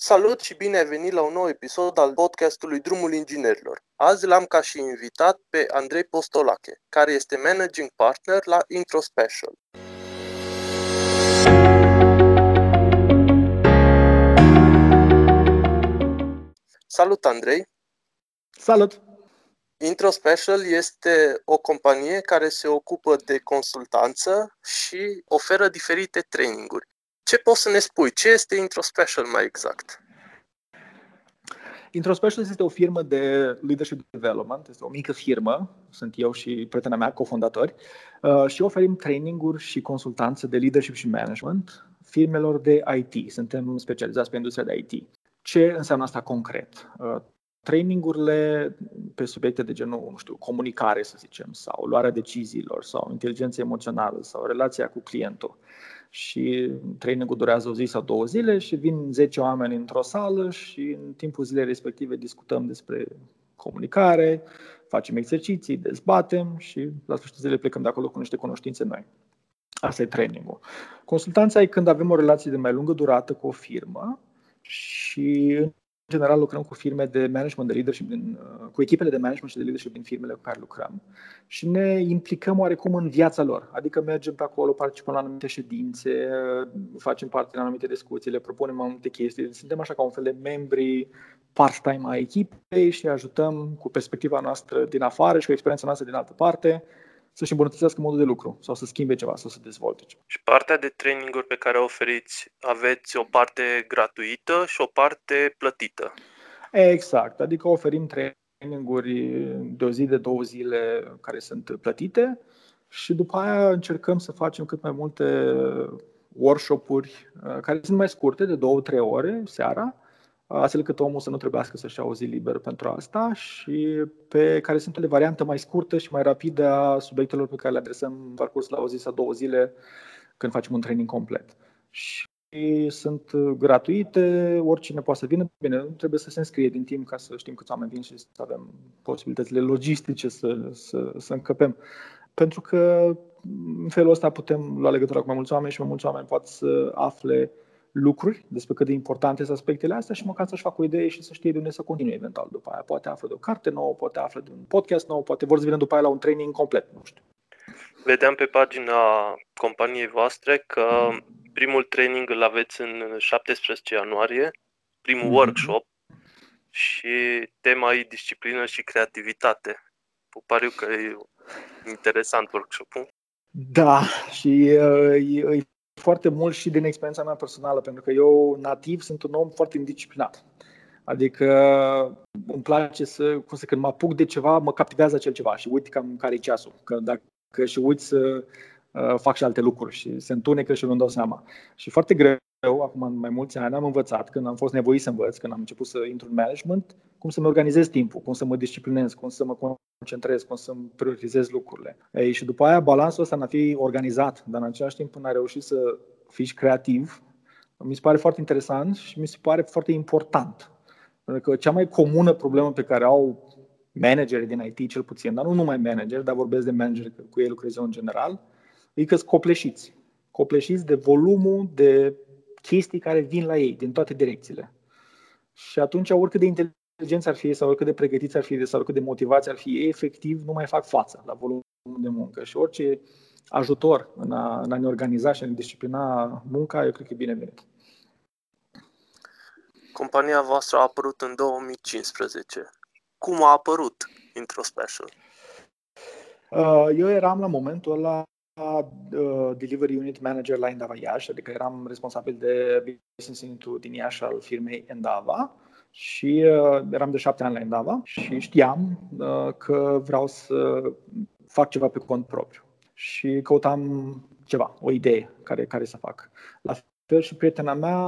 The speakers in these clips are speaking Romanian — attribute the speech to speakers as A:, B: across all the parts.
A: Salut și bine ai venit la un nou episod al podcastului Drumul Inginerilor. Azi l-am ca și invitat pe Andrei Postolache, care este managing partner la IntroSpecial. Salut, Andrei!
B: Salut!
A: IntroSpecial este o companie care se ocupă de consultanță și oferă diferite traininguri. Ce poți să ne spui? Ce este IntroSpecial mai exact?
B: IntroSpecial este o firmă de leadership development, este o mică firmă, sunt eu și prietena mea, cofondatori, uh, și oferim traininguri și consultanță de leadership și management firmelor de IT. Suntem specializați pe industria de IT. Ce înseamnă asta concret? Uh, trainingurile pe subiecte de genul, nu știu, comunicare, să zicem, sau luarea deciziilor, sau inteligență emoțională, sau relația cu clientul. Și trainingul durează o zi sau două zile și vin 10 oameni într-o sală și în timpul zilei respective discutăm despre comunicare, facem exerciții, dezbatem și la sfârșitul zilei plecăm de acolo cu niște cunoștințe noi. Asta e trainingul. Consultanța e când avem o relație de mai lungă durată cu o firmă și general lucrăm cu firme de management, de leadership, din, uh, cu echipele de management și de leadership din firmele cu care lucrăm și ne implicăm oarecum în viața lor. Adică mergem pe acolo, participăm la anumite ședințe, uh, facem parte din anumite discuții, le propunem anumite chestii. Suntem așa ca un fel de membri part-time a echipei și ajutăm cu perspectiva noastră din afară și cu experiența noastră din altă parte să-și îmbunătățească modul de lucru sau să schimbe ceva sau să dezvolte ceva.
A: Și partea de traininguri pe care o oferiți, aveți o parte gratuită și o parte plătită.
B: Exact, adică oferim traininguri de o zi, de două zile care sunt plătite și după aia încercăm să facem cât mai multe workshop-uri uh, care sunt mai scurte, de două, trei ore seara, astfel cât omul să nu trebuiască să-și ia o zi liberă pentru asta și pe care sunt o variantă mai scurtă și mai rapidă a subiectelor pe care le adresăm în parcurs la o zi sau două zile când facem un training complet. Și sunt gratuite, oricine poate să vină. Bine, nu trebuie să se înscrie din timp ca să știm câți oameni vin și să avem posibilitățile logistice să, să, să încăpem. Pentru că în felul ăsta putem lua legătura cu mai mulți oameni și mai mulți oameni pot să afle lucruri despre cât de importante sunt aspectele astea și măcar să-și facă o idee și să știe de unde să continue eventual după aia. Poate află de o carte nouă, poate află de un podcast nou, poate vor să vină după aia la un training complet, nu știu.
A: Vedeam pe pagina companiei voastre că primul training îl aveți în 17 ianuarie, primul mm-hmm. workshop și tema e disciplină și creativitate. Pariu că e interesant workshop-ul.
B: Da, și uh, e foarte mult și din experiența mea personală, pentru că eu nativ sunt un om foarte indisciplinat. Adică îmi place să, cum să când mă apuc de ceva, mă captivează acel ceva și uit cam care e ceasul. Că dacă și uit să uh, fac și alte lucruri și se întunecă și nu-mi dau seama. Și foarte greu, acum în mai mulți ani, am învățat, când am fost nevoit să învăț, când am început să intru în management, cum să-mi organizez timpul, cum să mă disciplinez, cum să mă concentrez, cum să-mi prioritizez lucrurile. Ei, și după aia balansul ăsta în a fi organizat, dar în același timp în a reuși să fiți creativ, mi se pare foarte interesant și mi se pare foarte important. Pentru că cea mai comună problemă pe care au manageri din IT cel puțin, dar nu numai manageri, dar vorbesc de manageri, că cu ei lucrez în general, e că sunt copleșiți. Copleșiți de volumul de chestii care vin la ei din toate direcțiile. Și atunci, oricât de inteligenți ar fi sau oricât de pregătiți ar fi sau oricât de motivați ar fi ei, efectiv nu mai fac față la volumul de muncă. Și orice ajutor în a, în a ne organiza și a ne disciplina munca, eu cred că e binevenit.
A: Compania voastră a apărut în 2015. Cum a apărut IntroSpecial?
B: Uh, eu eram la momentul ăla uh, Delivery Unit Manager la Endava Iași, adică eram responsabil de business unit din Iași al firmei Endava și uh, eram de șapte ani la Endava și știam uh, că vreau să fac ceva pe cont propriu și căutam ceva, o idee care, care să fac. La fel și prietena mea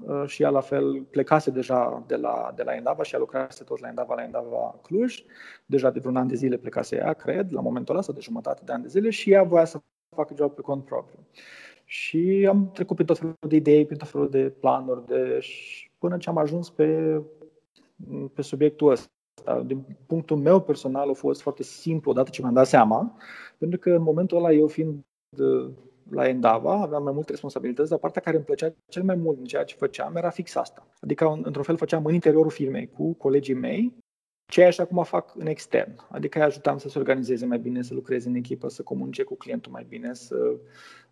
B: uh, și ea la fel plecase deja de la, de la Endava și a lucrase tot la Endava, la Endava Cluj. Deja de vreun an de zile plecase ea, cred, la momentul ăsta, de jumătate de ani de zile și ea voia să facă job pe cont propriu. Și am trecut prin tot felul de idei, prin tot felul de planuri, de... până ce am ajuns pe, pe subiectul ăsta. Din punctul meu personal a fost foarte simplu odată ce mi-am dat seama, pentru că în momentul ăla eu fiind la Endava, aveam mai multe responsabilități, dar partea care îmi plăcea cel mai mult în ceea ce făceam era fix asta. Adică, într-un fel, făceam în interiorul firmei cu colegii mei ceea ce acum fac în extern. Adică îi ajutam să se organizeze mai bine, să lucreze în echipă, să comunice cu clientul mai bine, să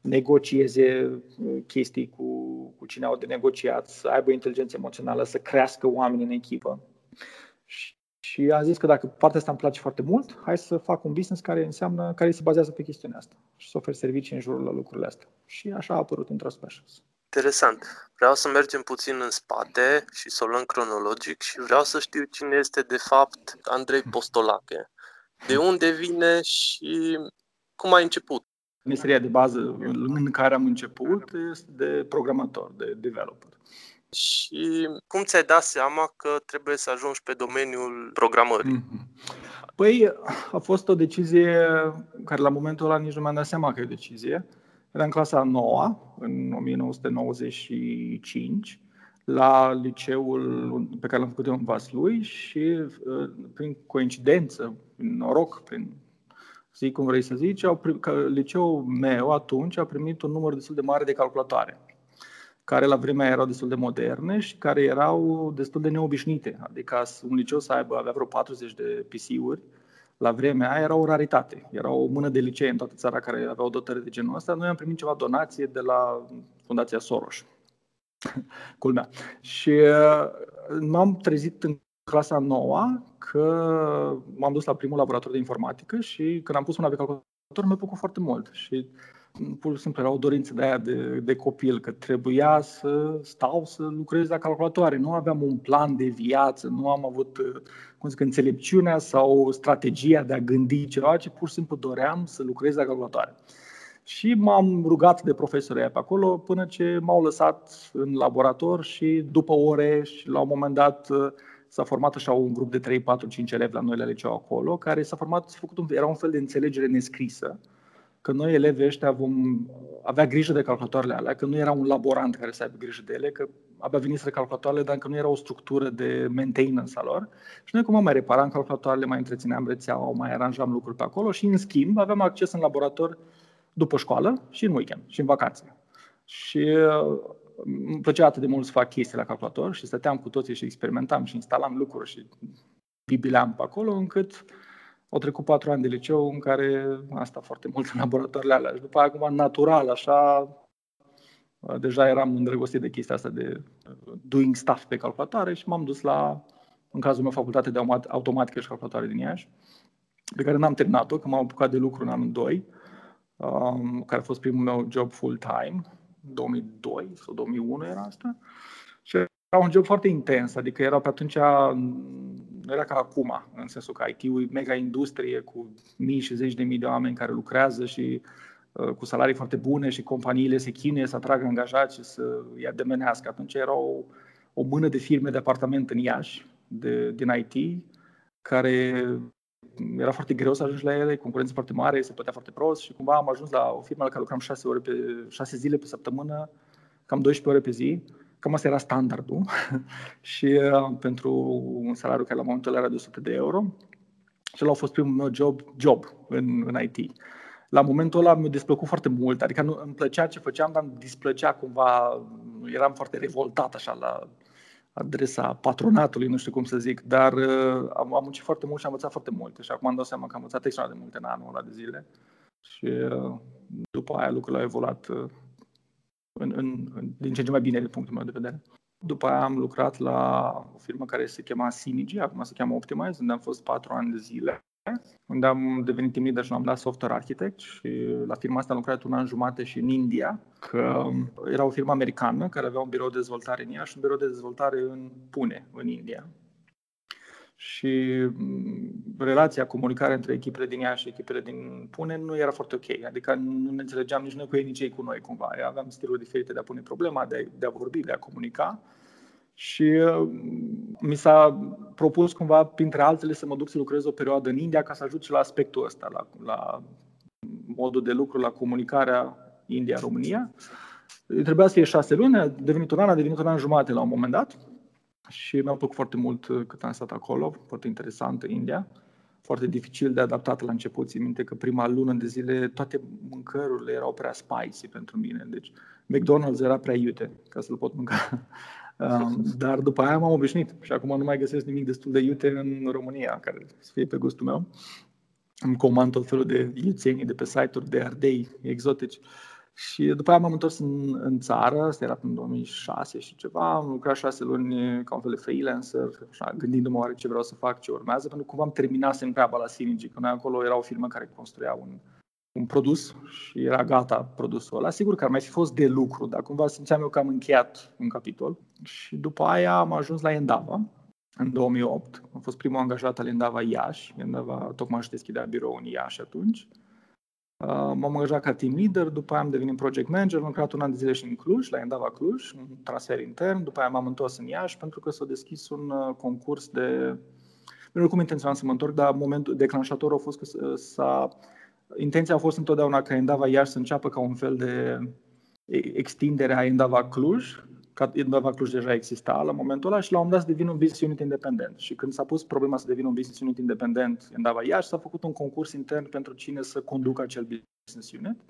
B: negocieze uh, chestii cu, cu cine au de negociat, să aibă inteligență emoțională, să crească oameni în echipă. Și, și am zis că dacă partea asta îmi place foarte mult, hai să fac un business care înseamnă, care se bazează pe chestiunea asta și să ofer servicii în jurul la lucrurile astea. Și așa a apărut Intra Specials.
A: Interesant. Vreau să mergem puțin în spate și să o luăm cronologic și vreau să știu cine este de fapt Andrei Postolache. De unde vine și cum ai început?
B: Meseria de bază în care am început este de programator, de developer.
A: Și cum ți-ai dat seama că trebuie să ajungi pe domeniul programării? Mm-hmm.
B: Păi a fost o decizie care la momentul ăla nici nu mi-am dat seama că e o decizie. Era în clasa 9 în 1995, la liceul pe care l-am făcut eu în Vaslui și uh, prin coincidență, prin noroc, prin zic cum vrei să zici, au prim, că liceul meu atunci a primit un număr destul de mare de calculatoare care la vremea erau destul de moderne și care erau destul de neobișnuite. Adică un liceu să aibă, avea vreo 40 de PC-uri, la vremea aia era o raritate. Era o mână de licee în toată țara care aveau dotări de genul ăsta. Noi am primit ceva donație de la Fundația Soros. Culmea. Și uh, m-am trezit în clasa noua că m-am dus la primul laborator de informatică și când am pus mâna pe calculator mi-a plăcut foarte mult. Și pur și simplu era o dorință de aia de, de copil, că trebuia să stau să lucrez la calculatoare. Nu aveam un plan de viață, nu am avut cum zic, înțelepciunea sau strategia de a gândi ceva, ci pur și simplu doream să lucrez la calculatoare. Și m-am rugat de profesorii pe acolo până ce m-au lăsat în laborator și după ore și la un moment dat s-a format așa un grup de 3, 4, 5 elevi la noi la liceu acolo, care s-a format, s-a făcut un, era un fel de înțelegere nescrisă că noi elevii ăștia vom avea grijă de calculatoarele alea, că nu era un laborant care să aibă grijă de ele, că abia veniseră calculatoarele, dar că nu era o structură de maintenance a lor. Și noi cum mai reparam calculatoarele, mai întrețineam rețeaua, mai aranjam lucruri pe acolo și în schimb aveam acces în laborator după școală și în weekend și în vacanțe. Și uh, îmi plăcea atât de mult să fac chestii la calculator și stăteam cu toții și experimentam și instalam lucruri și bibileam pe acolo, încât au trecut patru ani de liceu în care asta foarte mult în laboratoarele alea. Și după aia, acum, natural, așa, deja eram îndrăgostit de chestia asta de doing stuff pe calculatoare și m-am dus la, în cazul meu, facultate de automatică și calculatoare din Iași, pe care n-am terminat-o, că m-am apucat de lucru în anul 2, um, care a fost primul meu job full-time, 2002 sau 2001 era asta. Și era un job foarte intens, adică era pe atunci nu era ca acum, în sensul că IT-ul e mega industrie cu mii și zeci de mii de oameni care lucrează și uh, cu salarii foarte bune și companiile se chinuie să atragă angajați și să îi ademenească. Atunci era o, o mână de firme de apartament în Iași, de, din IT, care era foarte greu să ajungi la ele, concurență foarte mare, se plătea foarte prost și cumva am ajuns la o firmă la care lucram 6, ore pe, 6 zile pe săptămână, cam 12 ore pe zi Cam asta era standardul și uh, pentru un salariu care la momentul era de 100 de euro. Și ăla a fost primul meu job, job în, în IT. La momentul ăla mi-a desplăcut foarte mult, adică nu, îmi plăcea ce făceam, dar îmi displăcea cumva, eram foarte revoltat așa la adresa patronatului, nu știu cum să zic, dar uh, am, am muncit foarte mult și am învățat foarte mult. Și acum am dat seama că am învățat extraordinar de multe în anul ăla de zile și uh, după aia lucrurile au evoluat uh, în, în, în, din ce în ce mai bine din punctul meu de vedere. După aia am lucrat la o firmă care se chema Synergy, acum se cheamă Optimize, unde am fost patru ani de zile, unde am devenit team leader și am dat software architect și la firma asta am lucrat un an jumate și în India, că era o firmă americană care avea un birou de dezvoltare în ea și un birou de dezvoltare în Pune, în India și mm, relația, comunicarea între echipele din ea și echipele din Pune nu era foarte ok. Adică nu ne înțelegeam nici noi cu ei, nici ei cu noi cumva. Aveam stiluri diferite de a pune problema, de a, de a vorbi, de a comunica. Și mm, mi s-a propus cumva, printre altele, să mă duc să lucrez o perioadă în India ca să ajut și la aspectul ăsta, la, la modul de lucru, la comunicarea India-România. Trebuia să fie șase luni, a devenit un an, a devenit un an jumate la un moment dat și mi-a plăcut foarte mult uh, cât am stat acolo, foarte interesant în India. foarte dificil de adaptat la început. Țin minte că prima lună de zile toate mâncărurile erau prea spicy pentru mine. Deci McDonald's era prea iute ca să-l pot mânca. Um, dar după aia m-am obișnuit și acum nu mai găsesc nimic destul de iute în România care să fie pe gustul meu. Îmi comand tot felul de iuțenii de pe site-uri de ardei exotici. Și după aia m-am întors în, în țară, asta era în 2006 și ceva, am lucrat șase luni ca un fel de freelancer, așa, gândindu-mă oare ce vreau să fac, ce urmează, pentru că cumva am terminat în treaba la Synergy, că noi acolo era o firmă care construia un, un produs și era gata produsul ăla. Sigur că ar mai fi fost de lucru, dar cumva simțeam eu că am încheiat un capitol. Și după aia am ajuns la Endava, în 2008. Am fost primul angajat al Endava Iași. Endava tocmai își deschidea birou în Iași atunci. Uh, m-am angajat ca team leader, după aia am devenit project manager, am lucrat un an de zile și în Cluj, la Endava Cluj, un transfer intern, după aia m-am întors în Iași pentru că s-a deschis un uh, concurs de... Nu cum intenționam să mă întorc, dar momentul declanșator a fost că s-a... Intenția a fost întotdeauna ca Endava Iași să înceapă ca un fel de extindere a Endava Cluj, Indava Cluj deja exista la momentul ăla și la un moment dat să devină un business unit independent. Și când s-a pus problema să devină un business unit independent Indava Iași, s-a făcut un concurs intern pentru cine să conducă acel business unit,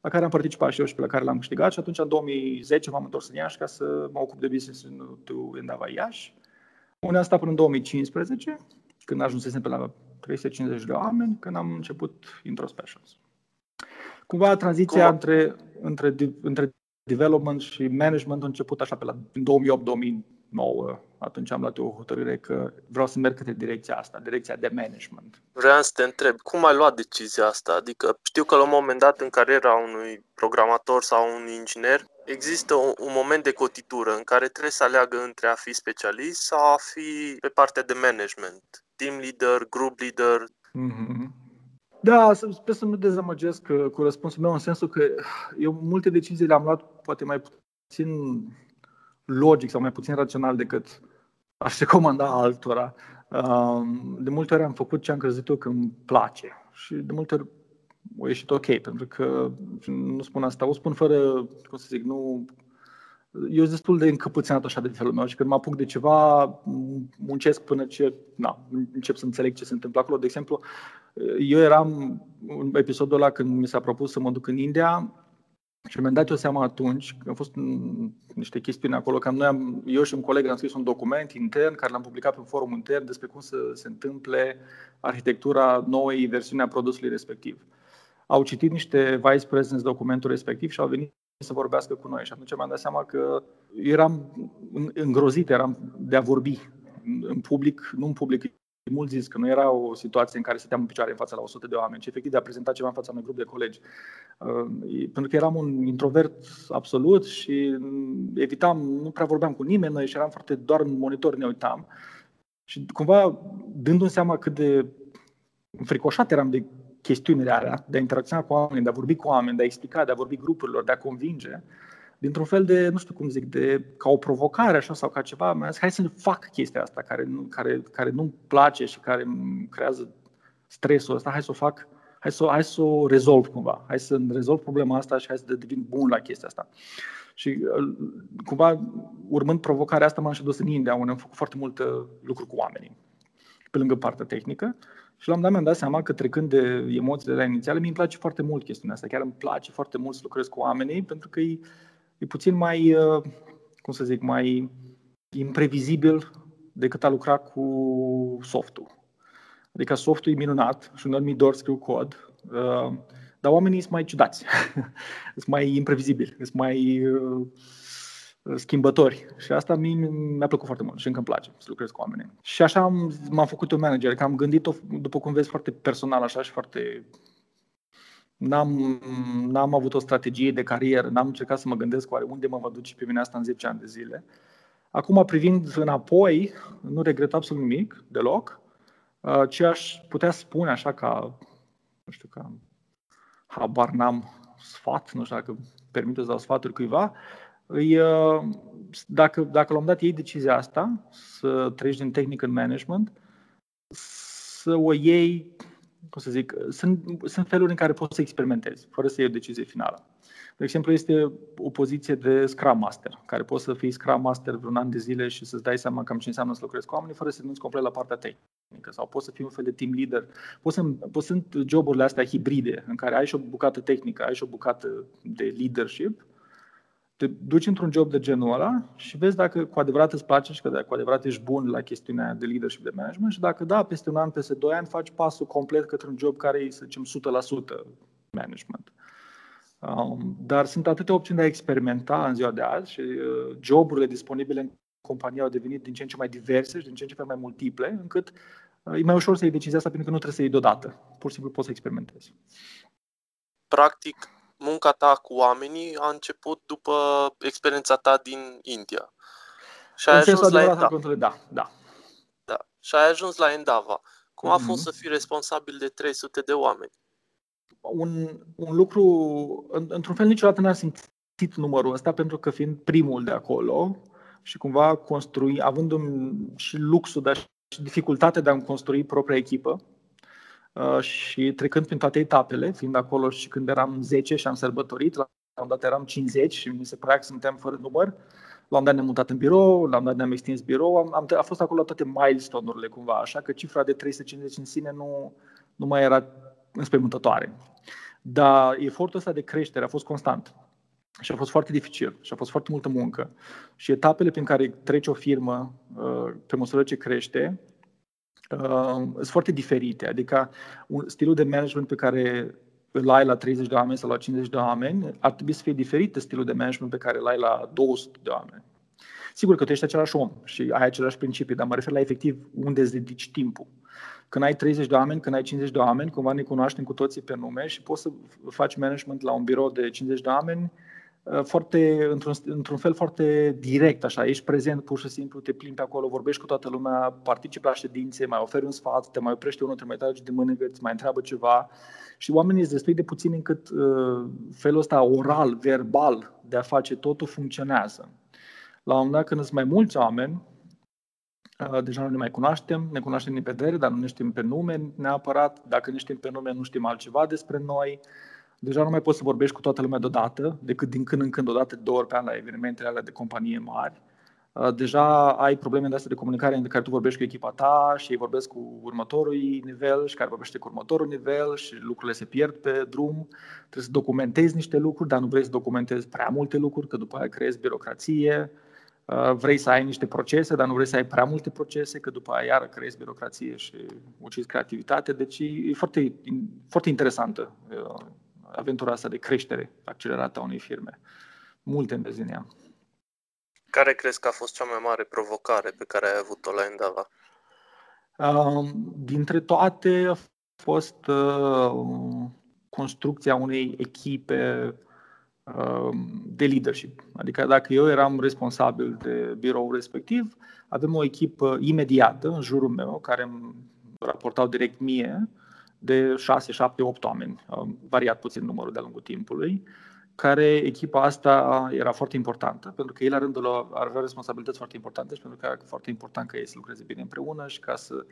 B: la care am participat și eu și pe la care l-am câștigat și atunci în 2010 m-am întors în Iași ca să mă ocup de business unit Indava Iași. Unde am stat până în 2015, când ajunsesem pe la 350 de oameni, când am început Introspections. Cumva tranziția Cum? între, între, între development și management a început așa pe la 2008-2009. Atunci am luat o hotărâre că vreau să merg către direcția asta, direcția de management.
A: Vreau să te întreb, cum ai luat decizia asta? Adică știu că la un moment dat în cariera unui programator sau un inginer există un, un moment de cotitură în care trebuie să aleagă între a fi specialist sau a fi pe partea de management. Team leader, group leader. Mm-hmm.
B: Da, sper să nu dezamăgesc uh, cu răspunsul meu în sensul că eu multe decizii le-am luat poate mai puțin logic sau mai puțin rațional decât aș recomanda altora. Um, de multe ori am făcut ce am crezut eu că îmi place și de multe ori a ieșit ok, pentru că nu spun asta, o spun fără, cum să zic, nu eu sunt destul de încăpățânat așa de felul meu și când mă apuc de ceva, muncesc până ce na, încep să înțeleg ce se întâmplă acolo. De exemplu, eu eram în episodul ăla când mi s-a propus să mă duc în India și mi-am dat eu seama atunci, că au fost niște chestiuni acolo, că noi am, eu și un coleg am scris un document intern care l-am publicat pe un forum intern despre cum să se întâmple arhitectura noii versiuni a produsului respectiv. Au citit niște vice presidents documentul respectiv și au venit să vorbească cu noi. Și atunci mi-am dat seama că eram îngrozit, eram de a vorbi în public, nu în public, mult zis că nu era o situație în care stăteam în picioare în fața la 100 de oameni, ci efectiv de a prezenta ceva în fața unui grup de colegi. Uh, pentru că eram un introvert absolut și evitam, nu prea vorbeam cu nimeni și eram foarte, doar în monitor ne uitam. Și cumva, dându-mi seama cât de înfricoșat eram de chestiunile alea, de a interacționa cu oameni, de a vorbi cu oameni, de a explica, de a vorbi grupurilor, de a convinge, dintr-un fel de, nu știu cum zic, de, ca o provocare așa sau ca ceva, mi-a zis, hai să fac chestia asta care, nu, care, care nu-mi place și care îmi creează stresul ăsta, hai să o fac, hai să, hai să o rezolv cumva, hai să rezolv problema asta și hai să devin bun la chestia asta. Și cumva, urmând provocarea asta, m-am și dus în India, unde am făcut foarte mult lucru cu oamenii, pe lângă partea tehnică. Și la un dat mi-am dat seama că trecând de emoțiile la inițiale, mi-mi place foarte mult chestiunea asta. Chiar îmi place foarte mult să lucrez cu oamenii, pentru că e, e puțin mai, uh, cum să zic, mai imprevizibil decât a lucra cu softul. Adică softul e minunat și uneori mi dor scriu cod, uh, dar oamenii sunt mai ciudați, sunt mai imprevizibili, sunt mai uh, schimbători. Și asta mi-a plăcut foarte mult și încă îmi place să lucrez cu oamenii. Și așa am, m-am făcut un manager, că am gândit-o, după cum vezi, foarte personal așa și foarte... N-am, n-am avut o strategie de carieră, n-am încercat să mă gândesc oare unde mă va duce pe mine asta în 10 ani de zile. Acum, privind înapoi, nu regret absolut nimic, deloc. Uh, ce aș putea spune așa ca, nu știu, ca habar n-am sfat, nu știu dacă permite să dau sfaturi cuiva, îi, uh, dacă, dacă la un moment dat iei decizia asta, să treci din tehnică în management, să o iei, cum să zic, sunt, sunt feluri în care poți să experimentezi, fără să iei o decizie finală. De exemplu, este o poziție de Scrum Master, care poți să fii Scrum Master vreun an de zile și să-ți dai seama cam ce înseamnă să lucrezi cu oamenii fără să renunți complet la partea tehnică. Sau poți să fii un fel de team leader. Poți să, poți, sunt joburile astea hibride, în care ai și o bucată tehnică, ai și o bucată de leadership, te duci într-un job de genul ăla și vezi dacă cu adevărat îți place și că dacă cu adevărat ești bun la chestiunea de leadership de management și dacă da, peste un an, peste doi ani faci pasul complet către un job care e, să zicem, 100% management. Um, dar sunt atâtea opțiuni de a experimenta în ziua de azi și uh, joburile disponibile în companie au devenit din ce în ce mai diverse și din ce în ce mai multiple, încât uh, e mai ușor să iei decizia asta pentru că nu trebuie să iei deodată. Pur și simplu poți să experimentezi.
A: Practic, munca ta cu oamenii a început după experiența ta din India.
B: Și ai ajuns la Endava. Da, da.
A: da. Și ai ajuns la Endava. Cum a mm-hmm. fost să fii responsabil de 300 de oameni?
B: Un, un lucru, într-un fel niciodată n-am simțit numărul ăsta, pentru că fiind primul de acolo și cumva construi, având un, și luxul, dar și dificultatea de a construi propria echipă, Uh, și trecând prin toate etapele, fiind acolo și când eram 10 și am sărbătorit, la un dat eram 50 și mi se părea că suntem fără număr, la un dat ne-am mutat în birou, la un dat ne-am extins birou, am, am, a fost acolo toate milestone-urile cumva, așa că cifra de 350 în sine nu, nu mai era înspăimântătoare. Dar efortul ăsta de creștere a fost constant. Și a fost foarte dificil și a fost foarte multă muncă. Și etapele prin care trece o firmă uh, pe măsură ce crește uh, sunt foarte diferite. Adică un, stilul de management pe care îl ai la 30 de oameni sau la 50 de oameni ar trebui să fie diferit de stilul de management pe care îl ai la 200 de oameni. Sigur că tu ești același om și ai același principii, dar mă refer la efectiv unde îți dedici timpul. Când ai 30 de oameni, când ai 50 de oameni, cumva ne cunoaștem cu toții pe nume și poți să faci management la un birou de 50 de oameni Uh, foarte, într-un, într-un fel foarte direct, așa, ești prezent pur și simplu, te plimbi acolo, vorbești cu toată lumea, participi la ședințe, mai oferi un sfat, te mai oprește unul, te mai trage de mână, îți mai întreabă ceva. Și oamenii sunt destul de puțini încât uh, felul ăsta oral, verbal, de a face totul funcționează. La un moment dat, când sunt mai mulți oameni, uh, deja nu ne mai cunoaștem, ne cunoaștem din vedere, dar nu ne știm pe nume neapărat, dacă ne știm pe nume, nu știm altceva despre noi, deja nu mai poți să vorbești cu toată lumea deodată, decât din când în când, odată, două ori pe an la evenimentele alea de companie mari. Uh, deja ai probleme de astea de comunicare în care tu vorbești cu echipa ta și ei vorbesc cu următorul nivel și care vorbește cu următorul nivel și lucrurile se pierd pe drum. Trebuie să documentezi niște lucruri, dar nu vrei să documentezi prea multe lucruri, că după aia creezi birocrație. Uh, vrei să ai niște procese, dar nu vrei să ai prea multe procese, că după aia iară creezi birocrație și ucizi creativitate. Deci e foarte, foarte interesantă uh, aventura asta de creștere accelerată a unei firme. Multe în în ea.
A: Care crezi că a fost cea mai mare provocare pe care ai avut-o la Endava?
B: Uh, dintre toate a fost uh, construcția unei echipe uh, de leadership. Adică dacă eu eram responsabil de biroul respectiv, avem o echipă imediată în jurul meu care îmi raportau direct mie de 6, 7, 8 oameni, variat puțin numărul de-a lungul timpului, care echipa asta era foarte importantă, pentru că ei la rândul lor ar avea responsabilități foarte importante și pentru că era foarte important ca ei să lucreze bine împreună și ca să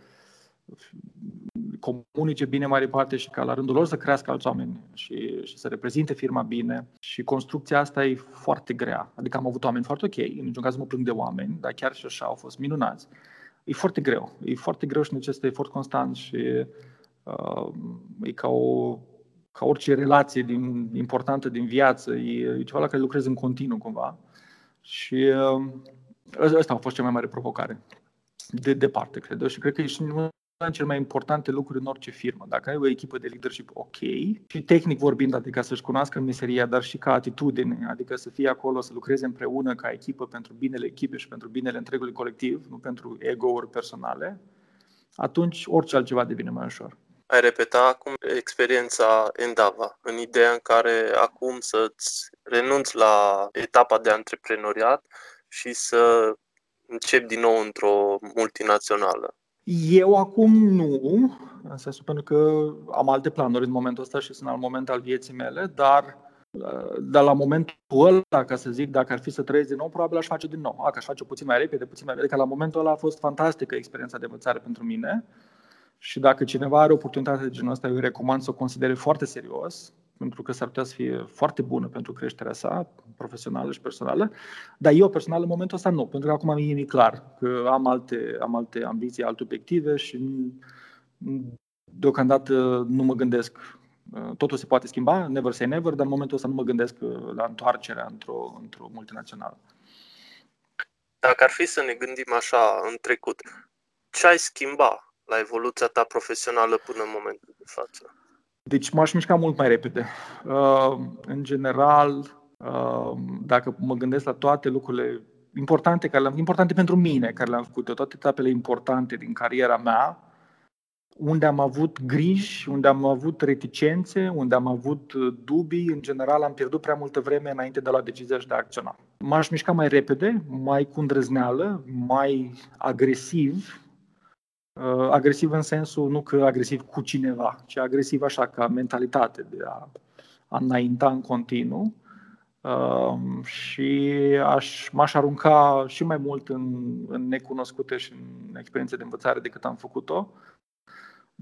B: comunice bine mai departe și ca la rândul lor să crească alți oameni și, și să reprezinte firma bine. Și construcția asta e foarte grea. Adică am avut oameni foarte ok, în niciun caz nu mă plâng de oameni, dar chiar și așa au fost minunați. E foarte greu. E foarte greu și necesită efort constant și Uh, e ca, o, ca orice relație din, importantă din viață, e, e ceva la care lucrezi în continuu cumva. Și uh, ăsta a fost cea mai mare provocare. De departe, cred eu. Și cred că e și una din cele mai importante lucruri în orice firmă. Dacă ai o echipă de leadership ok și tehnic vorbind, adică să-și cunoască meseria, dar și ca atitudine, adică să fie acolo, să lucreze împreună ca echipă pentru binele echipei și pentru binele întregului colectiv, nu pentru ego-uri personale, atunci orice altceva devine mai ușor
A: ai repeta acum experiența Endava, în ideea în care acum să-ți renunți la etapa de antreprenoriat și să începi din nou într-o multinațională?
B: Eu acum nu, în sensul pentru că am alte planuri în momentul ăsta și sunt al moment al vieții mele, dar dar la momentul ăla, ca să zic, dacă ar fi să trăiesc din nou, probabil aș face din nou. Dacă aș face puțin mai repede, puțin mai repede, că la momentul ăla a fost fantastică experiența de învățare pentru mine și dacă cineva are oportunitatea de genul ăsta, eu recomand să o considere foarte serios, pentru că s-ar putea să fie foarte bună pentru creșterea sa, profesională și personală, dar eu personal în momentul ăsta nu, pentru că acum mie mi-e clar că am alte, am alte ambiții, alte obiective și deocamdată nu mă gândesc Totul se poate schimba, never say never, dar în momentul ăsta nu mă gândesc la întoarcerea într-o, într-o multinațională.
A: Dacă ar fi să ne gândim așa în trecut, ce ai schimba la evoluția ta profesională până în momentul de față?
B: Deci m-aș mișca mult mai repede. Uh, în general, uh, dacă mă gândesc la toate lucrurile importante, care le-am, importante pentru mine, care le-am făcut, toate etapele importante din cariera mea, unde am avut griji, unde am avut reticențe, unde am avut uh, dubii, în general am pierdut prea multă vreme înainte de la decizia și de a acționa. M-aș mișca mai repede, mai cu îndrăzneală, mai agresiv, uh, agresiv în sensul nu că agresiv cu cineva, ci agresiv așa ca mentalitate de a, a înainta în continuu. Uh, și aș, m-aș arunca și mai mult în, în necunoscute și în experiențe de învățare decât am făcut-o.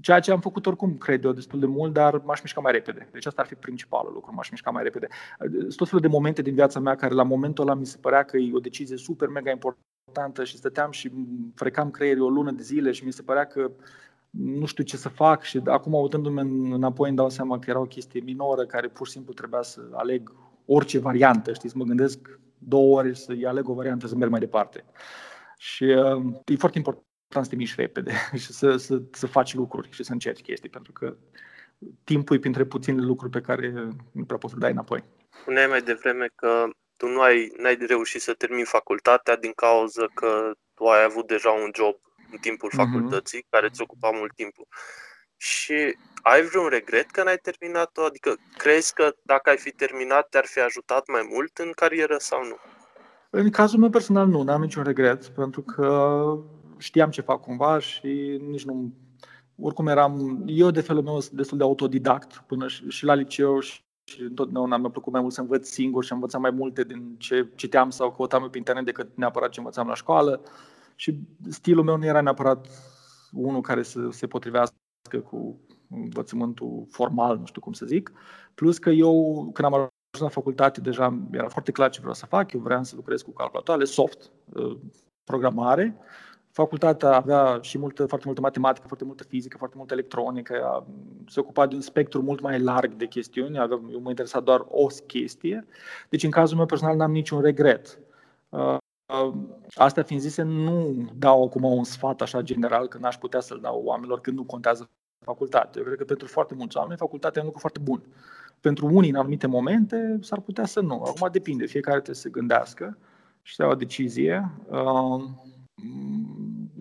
B: Ceea ce am făcut oricum, cred eu, destul de mult, dar m-aș mișca mai repede. Deci asta ar fi principalul lucru, m-aș mișca mai repede. Sunt tot felul de momente din viața mea care la momentul ăla mi se părea că e o decizie super mega importantă și stăteam și frecam creierii o lună de zile și mi se părea că nu știu ce să fac și acum uitându-mă înapoi îmi dau seama că era o chestie minoră care pur și simplu trebuia să aleg orice variantă, știți, mă gândesc două ori să aleg o variantă să merg mai departe. Și uh, e foarte important să te miști repede și să, să, să faci lucruri și să încerci chestii, pentru că timpul e printre puținele lucruri pe care nu prea poți să dai înapoi.
A: Spuneai mai devreme că tu nu ai, n-ai reușit să termini facultatea din cauza că tu ai avut deja un job în timpul mhm. facultății mm-hmm. care ți ocupa mult timpul. Și ai vreun regret că n-ai terminat-o? Adică crezi că dacă ai fi terminat te-ar fi ajutat mai mult în carieră sau nu?
B: În cazul meu personal nu, n-am niciun regret, pentru că știam ce fac cumva și nici nu... Oricum eram, eu de felul meu destul de autodidact până și, și la liceu și, și întotdeauna mi-a plăcut mai mult să învăț singur și învățam mai multe din ce citeam sau căutam eu pe internet decât neapărat ce învățam la școală. Și stilul meu nu era neapărat unul care să se potrivească cu învățământul formal, nu știu cum să zic. Plus că eu, când am ajuns la facultate, deja era foarte clar ce vreau să fac. Eu vreau să lucrez cu calculatoare, soft, uh, programare Facultatea avea și multă, foarte multă matematică, foarte multă fizică, foarte multă electronică, se ocupa de un spectru mult mai larg de chestiuni, eu mă interesa doar o chestie, deci în cazul meu personal n-am niciun regret. Uh, uh, asta fiind zise, nu dau acum un sfat așa general că n-aș putea să-l dau oamenilor când nu contează facultatea. Eu cred că pentru foarte mulți oameni facultatea e un lucru foarte bun. Pentru unii, în anumite momente, s-ar putea să nu. Acum depinde, fiecare trebuie să se gândească și să ia o decizie. Uh,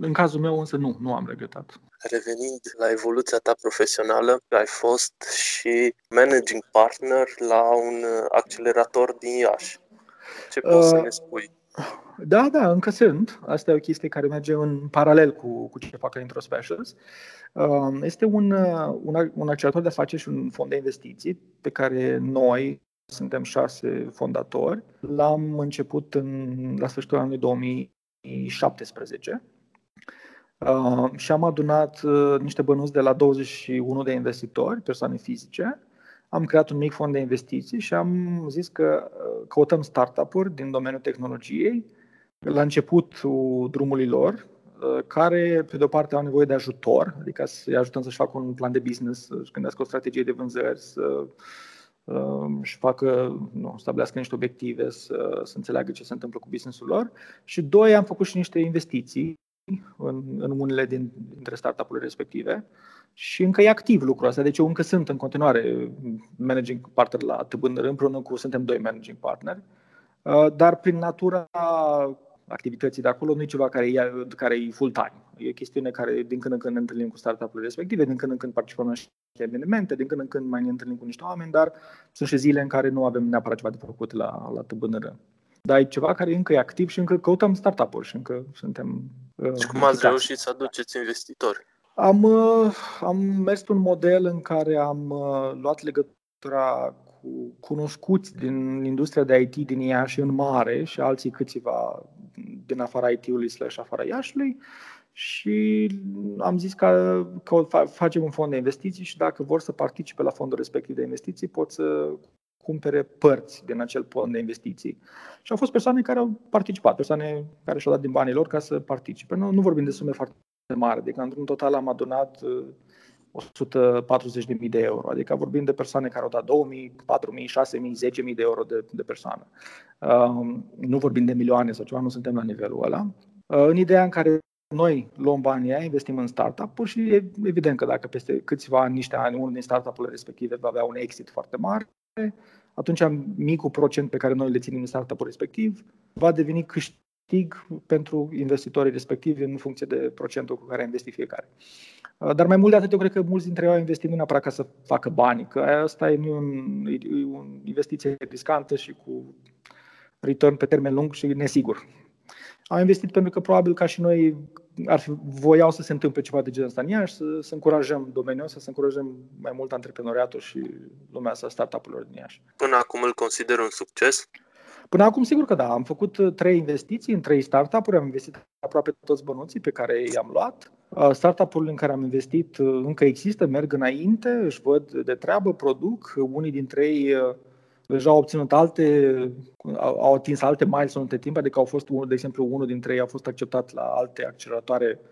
B: în cazul meu însă nu, nu am regretat.
A: Revenind la evoluția ta profesională, ai fost și managing partner la un accelerator din Iași. Ce poți uh, să ne spui?
B: Da, da, încă sunt. Asta e o chestie care merge în paralel cu, cu ce fac la Intro Specials. Uh, este un, un, un accelerator de afaceri și un fond de investiții pe care noi, suntem șase fondatori, l-am început în, la sfârșitul anului 2000 2017 uh, și am adunat uh, niște bănuți de la 21 de investitori, persoane fizice. Am creat un mic fond de investiții și am zis că uh, căutăm startup-uri din domeniul tehnologiei la începutul drumului lor, care, pe de o parte, au nevoie de ajutor, adică să-i ajutăm să-și facă un plan de business, să-și gândească o strategie de vânzări, să și facă, nu, stabilească niște obiective, să, să înțeleagă ce se întâmplă cu businessul lor. Și doi, am făcut și niște investiții în, în unele din, dintre startup-urile respective și încă e activ lucrul ăsta. Deci eu încă sunt în continuare managing partner la Tâbânăr, împreună cu, suntem doi managing partneri, uh, dar prin natura activității de acolo nu e ceva care e, care e full-time. E o chestiune care din când în când ne întâlnim cu startup-urile respective, din când în când participăm la niște evenimente, din când în când mai ne întâlnim cu niște oameni, dar sunt și zile în care nu avem neapărat ceva de făcut la, la TBNR. Dar e ceva care încă e activ și încă căutăm startup-uri și încă suntem
A: uh, Și cum ați reușit să aduceți investitori?
B: Am, uh, am mers pe un model în care am uh, luat legătura cu cunoscuți din industria de IT din ea și în mare și alții câțiva din afara IT-ului slash afara Iașului și am zis că, că facem un fond de investiții și dacă vor să participe la fondul respectiv de investiții pot să cumpere părți din acel fond de investiții. Și au fost persoane care au participat, persoane care și-au dat din banii lor ca să participe. Nu, nu vorbim de sume foarte mari, adică într-un total am adunat 140.000 de euro. Adică vorbim de persoane care au dat 2.000, 4.000, 6.000, 10.000 de euro de, de persoană. Uh, nu vorbim de milioane sau ceva, nu suntem la nivelul ăla. Uh, în ideea în care noi luăm banii aia, investim în startup-uri și e evident că dacă peste câțiva ani, niște ani, unul din startup-urile respective va avea un exit foarte mare, atunci micul procent pe care noi le ținem în startup-ul respectiv va deveni câștig pentru investitorii respectivi în funcție de procentul cu care a investit fiecare. Uh, dar mai mult de atât, eu cred că mulți dintre ei au investit nu neapărat ca să facă bani, că asta e, un, e o investiție riscantă și cu return pe termen lung și nesigur. Au investit pentru că probabil ca și noi ar fi, voiau să se întâmple ceva de genul ăsta în Iași, să, să încurajăm domeniul ăsta, să încurajăm mai mult antreprenoriatul și lumea asta startup-urilor din Iași.
A: Până acum îl consider un succes?
B: Până acum, sigur că da. Am făcut uh, trei investiții în trei startup-uri, am investit aproape toți bănuții pe care i-am luat. Uh, startup-urile în care am investit uh, încă există, merg înainte, își văd de treabă, produc. Unii dintre ei deja au obținut alte, au atins alte milestone între timp, adică au fost, de exemplu, unul dintre ei a fost acceptat la alte acceleratoare, un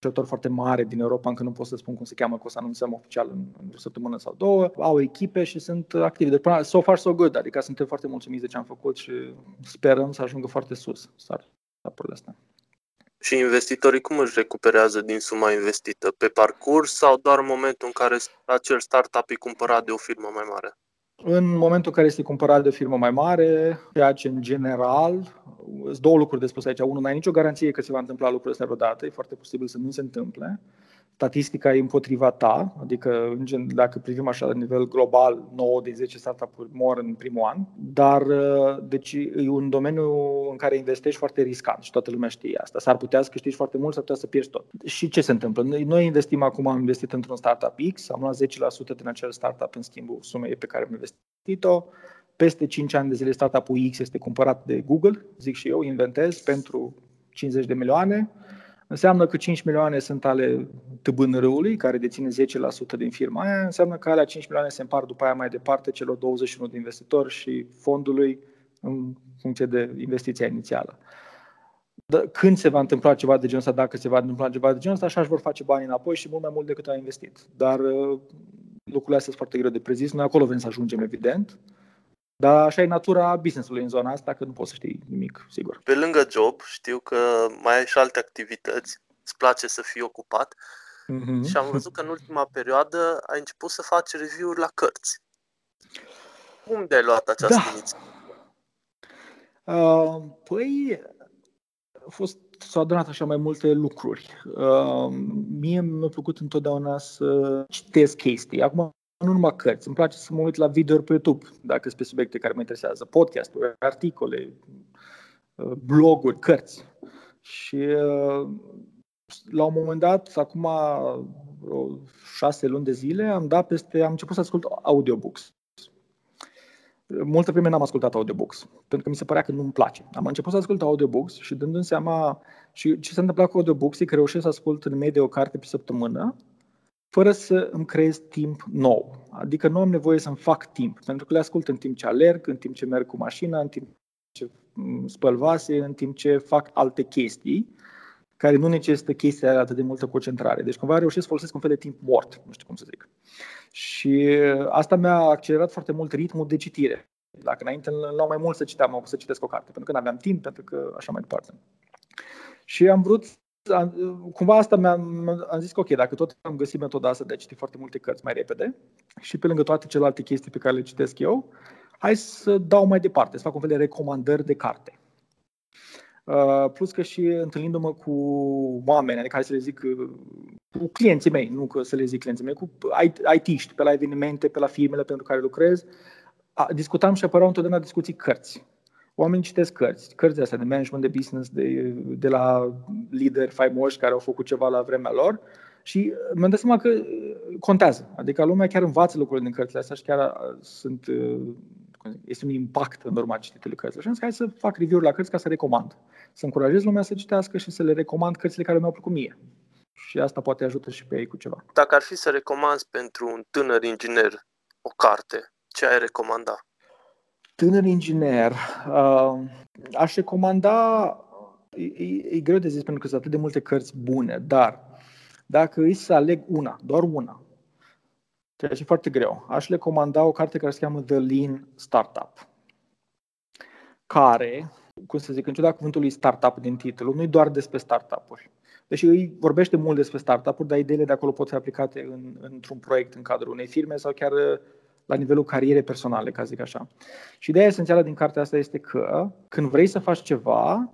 B: accelerator foarte mare din Europa, încă nu pot să spun cum se cheamă, că o să anunțăm oficial în, în o săptămână sau două. Au echipe și sunt activi. Deci, so far, so good, adică suntem foarte mulțumiți de ce am făcut și sperăm să ajungă foarte sus startup-urile astea.
A: Și investitorii cum își recuperează din suma investită? Pe parcurs sau doar în momentul în care acel startup e cumpărat de o firmă mai mare?
B: În momentul în care este cumpărat de o firmă mai mare, ceea ce în general, sunt două lucruri de spus aici. Unul, n-ai nicio garanție că se va întâmpla lucrul ăsta vreodată, e foarte posibil să nu se întâmple statistica e împotriva ta, adică în gen, dacă privim așa la nivel global, 9 de 10 startup-uri mor în primul an, dar uh, deci e un domeniu în care investești foarte riscant și toată lumea știe asta. S-ar putea să câștigi foarte mult, s-ar putea să pierzi tot. Și ce se întâmplă? Noi investim acum, am investit într-un startup X, am luat 10% din acel startup în schimbul sumei pe care am investit-o, peste 5 ani de zile startup-ul X este cumpărat de Google, zic și eu, inventez pentru 50 de milioane, Înseamnă că 5 milioane sunt ale tâbânărâului, care deține 10% din firma aia, înseamnă că alea 5 milioane se împart după aia mai departe celor 21 de investitori și fondului în funcție de investiția inițială. Când se va întâmpla ceva de genul ăsta, dacă se va întâmpla ceva de genul ăsta, așa își vor face banii înapoi și mult mai mult decât au investit. Dar uh, lucrurile astea sunt foarte greu de prezis. Noi acolo vrem să ajungem, evident. Dar așa e natura business-ului în zona asta, că nu poți să știi nimic, sigur.
A: Pe lângă job, știu că mai ai și alte activități, îți place să fii ocupat mm-hmm. și am văzut că în ultima perioadă ai început să faci review-uri la cărți. Cum de-ai luat această da. inițiativă?
B: Uh, păi, a fost, s-au adunat așa mai multe lucruri. Uh, mie mi-a plăcut întotdeauna să citesc chestii. Acum nu numai cărți, îmi place să mă uit la video pe YouTube, dacă sunt pe subiecte care mă interesează, podcasturi, articole, uh, bloguri, cărți. Și uh, la un moment dat, acum vreo șase luni de zile, am dat peste, am început să ascult audiobooks. Multă vreme n-am ascultat audiobooks, pentru că mi se părea că nu-mi place. Am început să ascult audiobooks și dându-mi seama și ce se întâmplă cu audiobooks e că reușesc să ascult în medie o carte pe săptămână fără să îmi creez timp nou. Adică nu am nevoie să-mi fac timp, pentru că le ascult în timp ce alerg, în timp ce merg cu mașina, în timp ce mm, spăl vase, în timp ce fac alte chestii care nu necesită chestia atât de multă concentrare. Deci cumva reușesc să folosesc un fel de timp mort, nu știu cum să zic. Și asta mi-a accelerat foarte mult ritmul de citire. Dacă înainte la mai mult să citeam, să citesc o carte, pentru că nu aveam timp, pentru că așa mai departe. Și am vrut cumva asta mi-am, am zis că ok, dacă tot am găsit metoda asta de a citi foarte multe cărți mai repede și pe lângă toate celelalte chestii pe care le citesc eu, hai să dau mai departe, să fac un fel de recomandări de carte. Uh, plus că și întâlnindu-mă cu oameni, adică hai să le zic uh, cu clienții mei, nu că să le zic clienții mei, cu IT-ști pe la evenimente, pe la firmele pentru care lucrez, discutam și apăreau întotdeauna discuții cărți. Oamenii citesc cărți, cărți astea de management, de business, de, de la lideri faimoși care au făcut ceva la vremea lor și mi-am dat seama că contează. Adică lumea chiar învață lucrurile din cărțile astea și chiar sunt este un impact în urma cititului cărților. Și am zis, hai să fac review-uri la cărți ca să recomand. Să încurajez lumea să citească și să le recomand cărțile care mi-au plăcut mie. Și asta poate ajută și pe ei cu ceva.
A: Dacă ar fi să recomanzi pentru un tânăr inginer o carte, ce ai recomanda?
B: Tânăr inginer, uh, aș recomanda, e, e, e greu de zis pentru că sunt atât de multe cărți bune, dar dacă îi să aleg una, doar una, ceea ce e foarte greu, aș recomanda o carte care se cheamă The Lean Startup, care, cum să zic, în ciuda cuvântului startup din titlu, nu e doar despre startup-uri. Deși îi vorbește mult despre startup-uri, dar ideile de acolo pot fi aplicate în, într-un proiect în cadrul unei firme sau chiar la nivelul carierei personale, ca să zic așa. Și ideea esențială din cartea asta este că când vrei să faci ceva,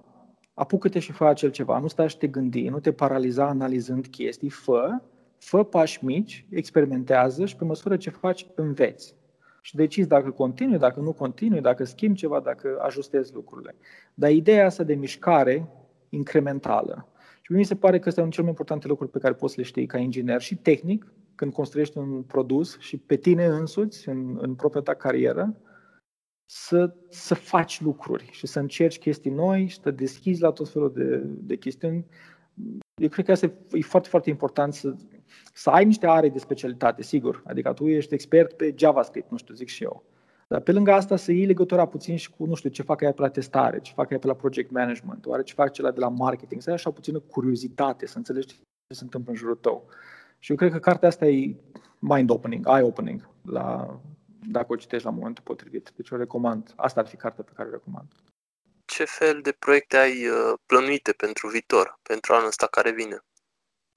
B: apucă-te și fă acel ceva. Nu stai și te gândi, nu te paraliza analizând chestii, fă, fă pași mici, experimentează și pe măsură ce faci, înveți. Și decizi dacă continui, dacă nu continui, dacă schimbi ceva, dacă ajustezi lucrurile. Dar ideea asta de mișcare incrementală. Și mi se pare că ăsta e unul cel mai importante lucruri pe care poți să le știi ca inginer și tehnic, când construiești un produs și pe tine însuți, în, în propria ta carieră, să, să faci lucruri și să încerci chestii noi și să te deschizi la tot felul de, de chestiuni. Eu cred că asta e foarte, foarte important să, să ai niște are de specialitate, sigur. Adică tu ești expert pe JavaScript, nu știu, zic și eu. Dar pe lângă asta să iei legătura puțin și cu, nu știu, ce fac ea pe la testare, ce fac ea pe la project management, oare ce fac cela de la marketing, să ai așa puțină curiozitate, să înțelegi ce se întâmplă în jurul tău. Și eu cred că cartea asta e mind-opening, eye-opening, la, dacă o citești la momentul potrivit. Deci o recomand. Asta ar fi cartea pe care o recomand.
A: Ce fel de proiecte ai uh, plănuite pentru viitor, pentru anul ăsta care vine?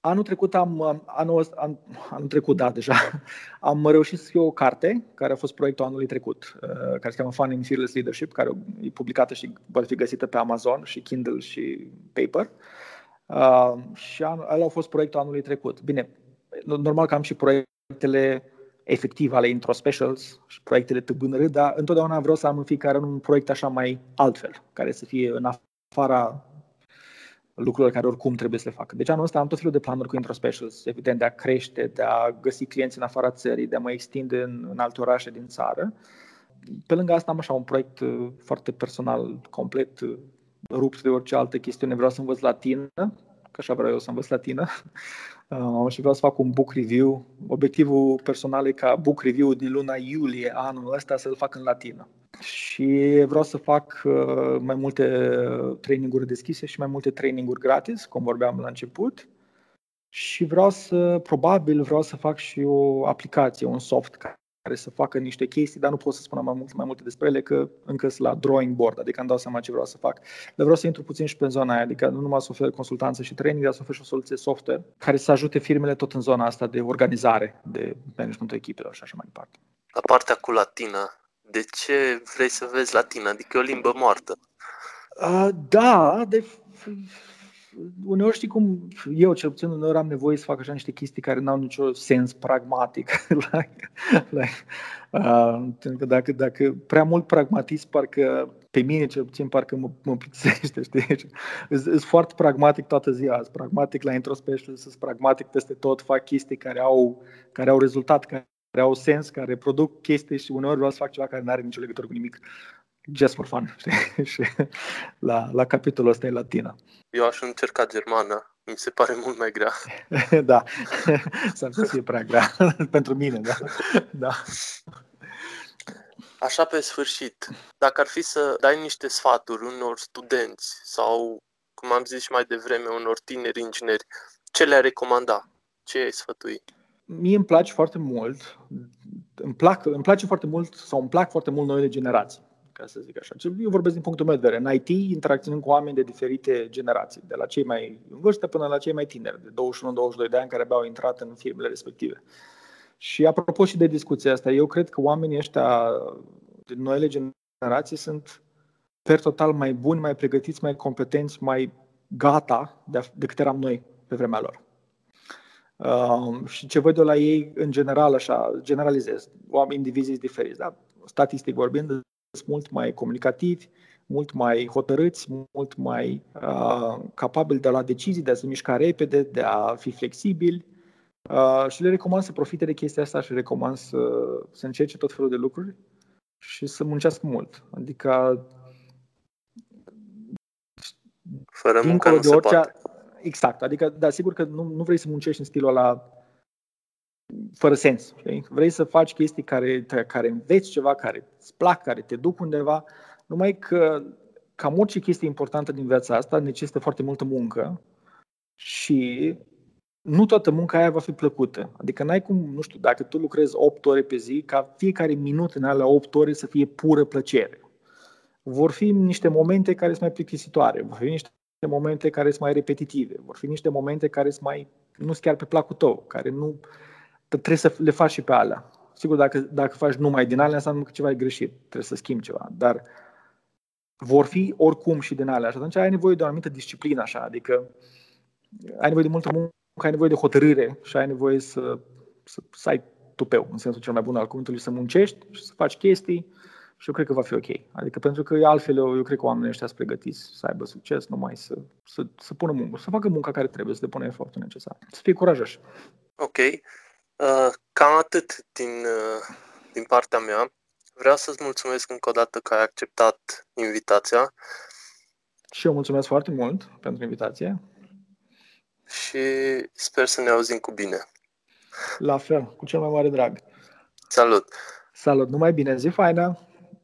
B: Anul trecut am, anul, an, anul trecut, da, deja, am reușit să scriu o carte, care a fost proiectul anului trecut, uh, care se cheamă Fun in Fearless Leadership, care e publicată și poate fi găsită pe Amazon și Kindle și Paper. Uh, și anul, ăla a fost proiectul anului trecut. Bine, normal că am și proiectele efective ale intro specials și proiectele TBNR, dar întotdeauna vreau să am în fiecare un proiect așa mai altfel, care să fie în afara lucrurilor care oricum trebuie să le facă. Deci anul ăsta am tot felul de planuri cu intro specials, evident de a crește, de a găsi clienți în afara țării, de a mă extinde în, în alte orașe din țară. Pe lângă asta am așa un proiect uh, foarte personal, complet uh, rupt de orice altă chestiune. Vreau să învăț latină, că așa vreau eu să învăț latină. Uh, și vreau să fac un book review. Obiectivul personal e ca book review din luna iulie anul ăsta să-l fac în latină. Și vreau să fac uh, mai multe traininguri deschise și mai multe traininguri gratis, cum vorbeam la început. Și vreau să, probabil vreau să fac și o aplicație, un soft care să facă niște chestii, dar nu pot să spun mai, mult, mai multe despre ele, că încă sunt la drawing board, adică îmi dau seama ce vreau să fac. Dar vreau să intru puțin și pe zona aia, adică nu numai să ofer consultanță și training, dar să ofer și o soluție software care să ajute firmele tot în zona asta de organizare, de managementul echipelor și așa mai departe.
A: La partea cu latina, de ce vrei să vezi latina? Adică e o limbă moartă.
B: Uh, da, de uneori știi cum eu cel puțin uneori am nevoie să fac așa niște chestii care n-au nicio sens pragmatic. like, like, uh, dacă, dacă prea mult pragmatism, parcă pe mine cel puțin parcă mă, mă plictisește, știi? Sunt foarte pragmatic toată ziua, sunt pragmatic la introspecial, sunt pragmatic peste tot, fac chestii care au, care au rezultat, care au sens, care produc chestii și uneori vreau să fac ceva care nu are nicio legătură cu nimic just for fun, știi? și la, la capitolul ăsta e latina.
A: Eu aș încerca germană, mi se pare mult mai grea.
B: da, s-ar să fie prea grea pentru mine, da. da.
A: Așa pe sfârșit, dacă ar fi să dai niște sfaturi unor studenți sau, cum am zis și mai devreme, unor tineri ingineri, ce le-ai recomanda? Ce ai sfătui?
B: Mie îmi place foarte mult, îmi, plac, îmi place foarte mult sau îmi plac foarte mult noile generații ca să zic așa. Eu vorbesc din punctul meu de vedere. În IT interacționăm cu oameni de diferite generații, de la cei mai în vârstă până la cei mai tineri, de 21-22 de ani, care abia au intrat în firmele respective. Și apropo și de discuția asta, eu cred că oamenii ăștia din noile generații sunt per total mai buni, mai pregătiți, mai competenți, mai gata decât eram noi pe vremea lor. Uh, și ce văd eu la ei, în general, așa, generalizez, oameni, indivizii diferiți, da? statistic vorbind, sunt mult mai comunicativi, mult mai hotărâți, mult mai uh, capabili de a lua decizii, de a se mișca repede, de a fi flexibili. Uh, și le recomand să profite de chestia asta și le recomand să, să încerce tot felul de lucruri și să muncească mult. Adică
A: Fără muncă nu se orice, poate.
B: Exact. Adică, da, sigur că nu, nu vrei să muncești în stilul ăla fără sens. Știi? Vrei să faci chestii care, care înveți ceva, care îți plac, care te duc undeva, numai că cam orice chestie importantă din viața asta necesită foarte multă muncă și nu toată munca aia va fi plăcută. Adică n-ai cum, nu știu, dacă tu lucrezi 8 ore pe zi, ca fiecare minut în alea 8 ore să fie pură plăcere. Vor fi niște momente care sunt mai plictisitoare, vor fi niște momente care sunt mai repetitive, vor fi niște momente care sunt mai, nu sunt chiar pe placul tău, care nu, trebuie să le faci și pe alea. Sigur, dacă, dacă faci numai din alea, înseamnă că ceva e greșit, trebuie să schimbi ceva, dar vor fi oricum și din alea și atunci ai nevoie de o anumită disciplină așa, adică ai nevoie de multă muncă, ai nevoie de hotărâre și ai nevoie să, să, să ai tupeu, în sensul cel mai bun al cuvântului, să muncești și să faci chestii și eu cred că va fi ok. Adică pentru că altfel eu, eu cred că oamenii ăștia sunt pregătiți să aibă succes, numai să, să, să pună muncă, să facă munca care trebuie, să depună efortul necesar. Să fie curajoși.
A: Ok. Uh, cam atât din, uh, din partea mea. Vreau să-ți mulțumesc încă o dată că ai acceptat invitația.
B: Și eu mulțumesc foarte mult pentru invitație.
A: Și sper să ne auzim cu bine.
B: La fel, cu cel mai mare drag.
A: Salut!
B: Salut, numai bine, zi faină!